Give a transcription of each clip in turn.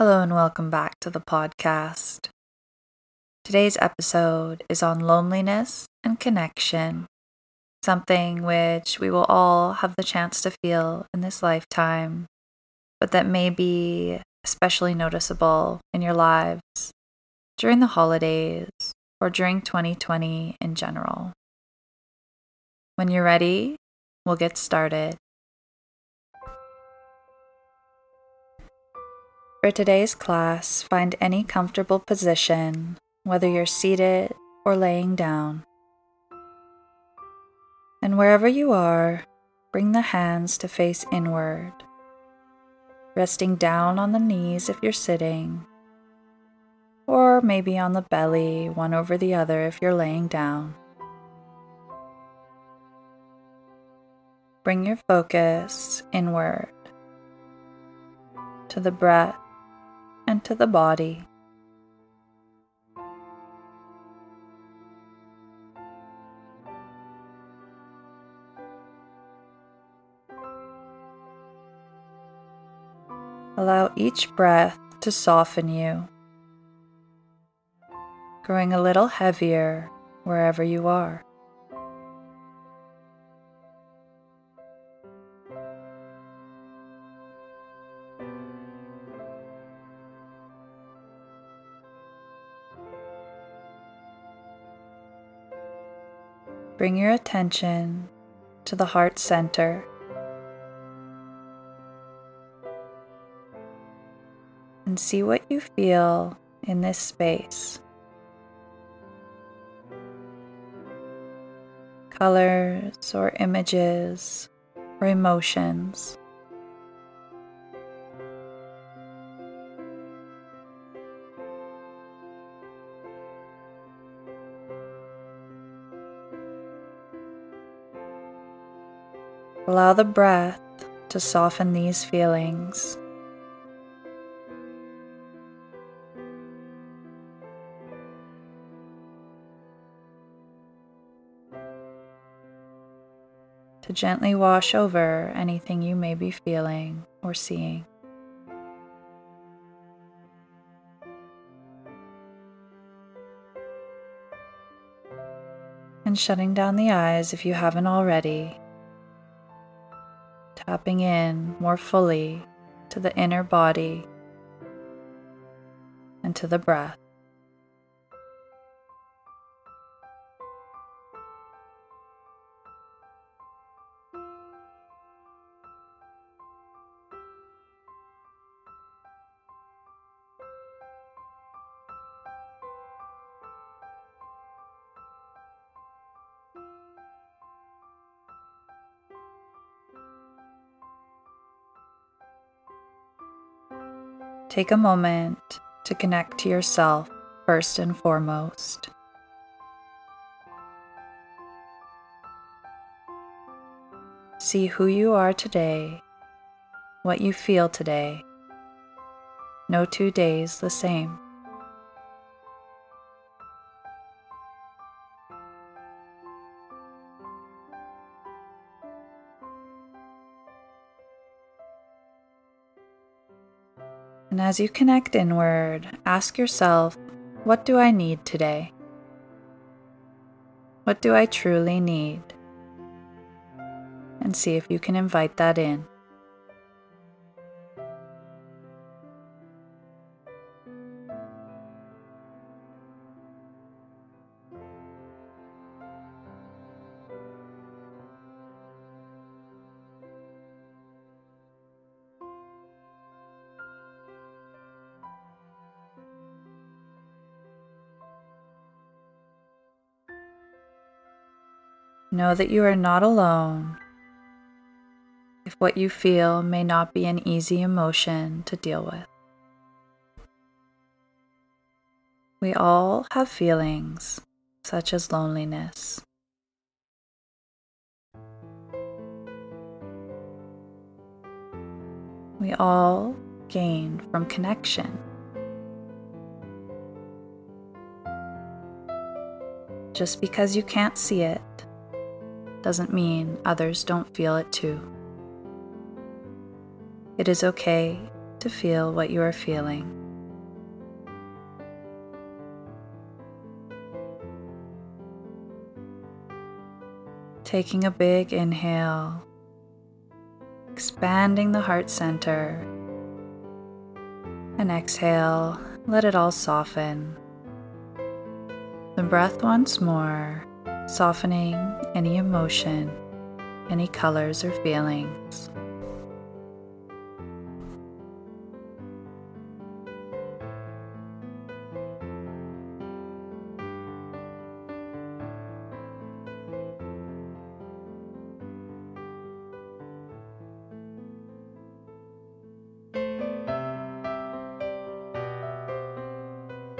Hello, and welcome back to the podcast. Today's episode is on loneliness and connection, something which we will all have the chance to feel in this lifetime, but that may be especially noticeable in your lives during the holidays or during 2020 in general. When you're ready, we'll get started. For today's class, find any comfortable position, whether you're seated or laying down. And wherever you are, bring the hands to face inward, resting down on the knees if you're sitting, or maybe on the belly, one over the other if you're laying down. Bring your focus inward to the breath and to the body. Allow each breath to soften you, growing a little heavier wherever you are. Bring your attention to the heart center. And see what you feel in this space. Colors or images or emotions. Allow the breath to soften these feelings. To gently wash over anything you may be feeling or seeing. And shutting down the eyes if you haven't already tapping in more fully to the inner body and to the breath. Take a moment to connect to yourself first and foremost. See who you are today, what you feel today. No two days the same. And as you connect inward, ask yourself, what do I need today? What do I truly need? And see if you can invite that in. Know that you are not alone if what you feel may not be an easy emotion to deal with. We all have feelings such as loneliness. We all gain from connection. Just because you can't see it doesn't mean others don't feel it too. It is okay to feel what you are feeling. Taking a big inhale, expanding the heart center, and exhale, let it all soften. The breath once more, softening any emotion, any colors or feelings.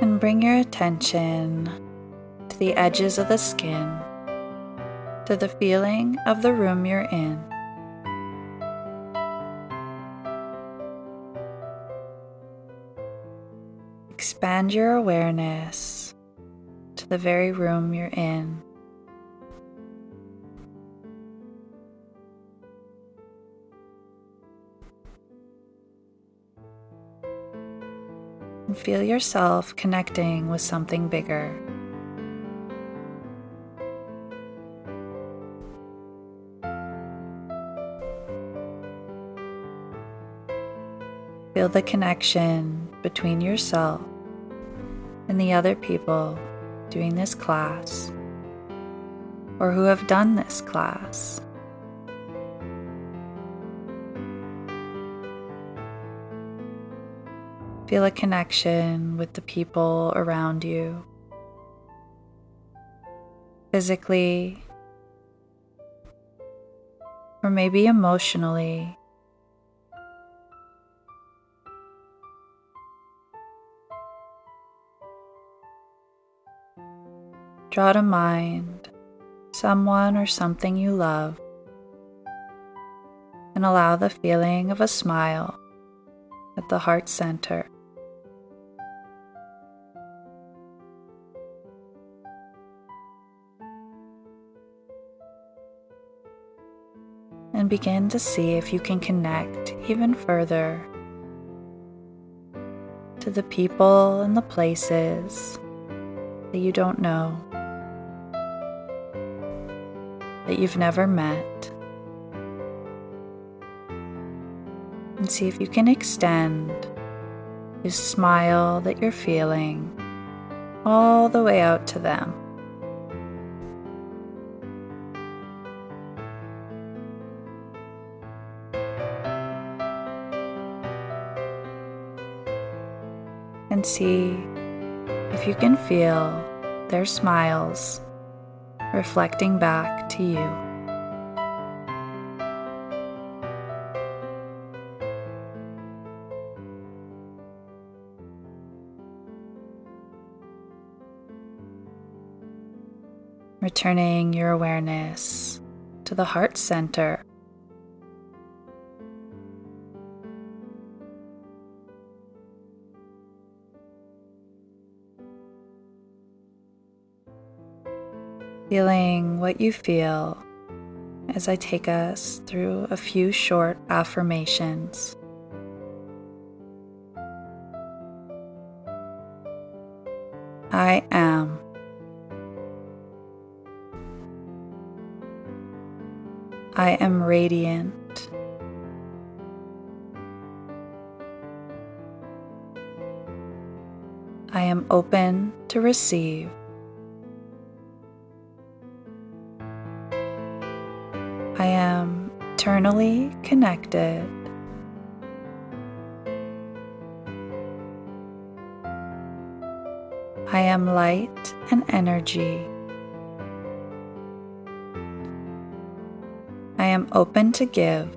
And bring your attention the edges of the skin, to the feeling of the room you're in. Expand your awareness to the very room you're in. and feel yourself connecting with something bigger. Feel the connection between yourself and the other people doing this class or who have done this class. Feel a connection with the people around you. Physically, or maybe emotionally. Draw to mind someone or something you love and allow the feeling of a smile at the heart center. and begin to see if you can connect even further to the people and the places that you don't know, that you've never met. And see if you can extend your smile that you're feeling all the way out to them. and see if you can feel their smiles reflecting back to you. Returning your awareness to the heart center feeling what you feel as I take us through a few short affirmations. I am. I am radiant. I am open to receive. Connected. I am light and energy. I am open to give.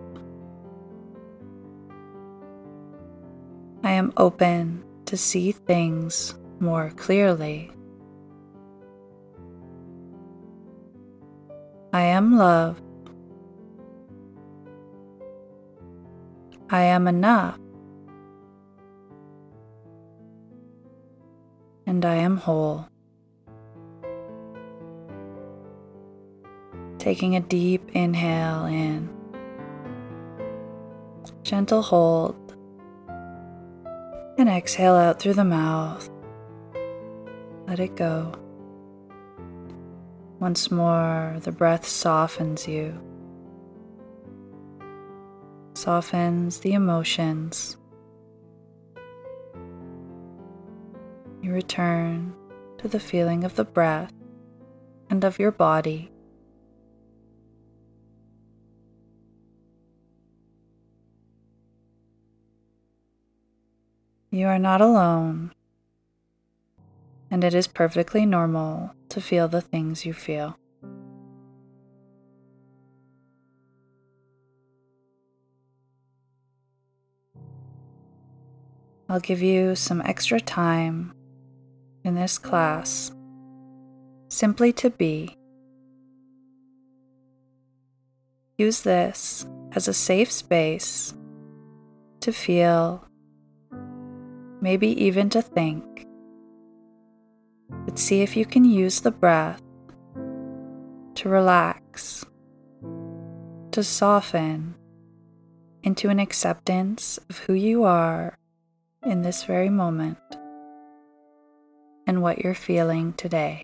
I am open to see things more clearly. I am love. I am enough. And I am whole. Taking a deep inhale in, gentle hold, And exhale out through the mouth. Let it go. Once more, the breath softens you, softens the emotions. You return to the feeling of the breath and of your body. You are not alone, and it is perfectly normal to feel the things you feel. I'll give you some extra time in this class simply to be. Use this as a safe space to feel, maybe even to think. But see if you can use the breath to relax, to soften into an acceptance of who you are in this very moment and what you're feeling today.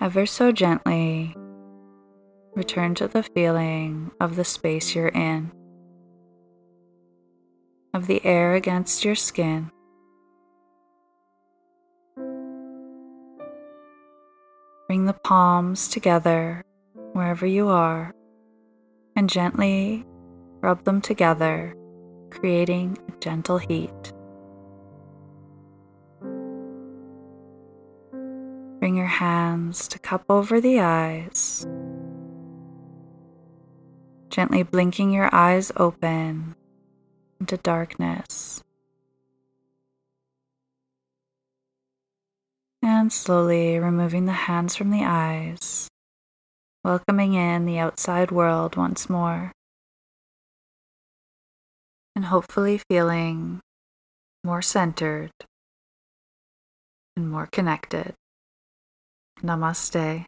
Ever so gently return to the feeling of the space you're in, of the air against your skin. Bring the palms together wherever you are and gently rub them together, creating a gentle heat. Hands to cup over the eyes, gently blinking your eyes open into darkness. And slowly removing the hands from the eyes, welcoming in the outside world once more, and hopefully feeling more centered and more connected. Namaste.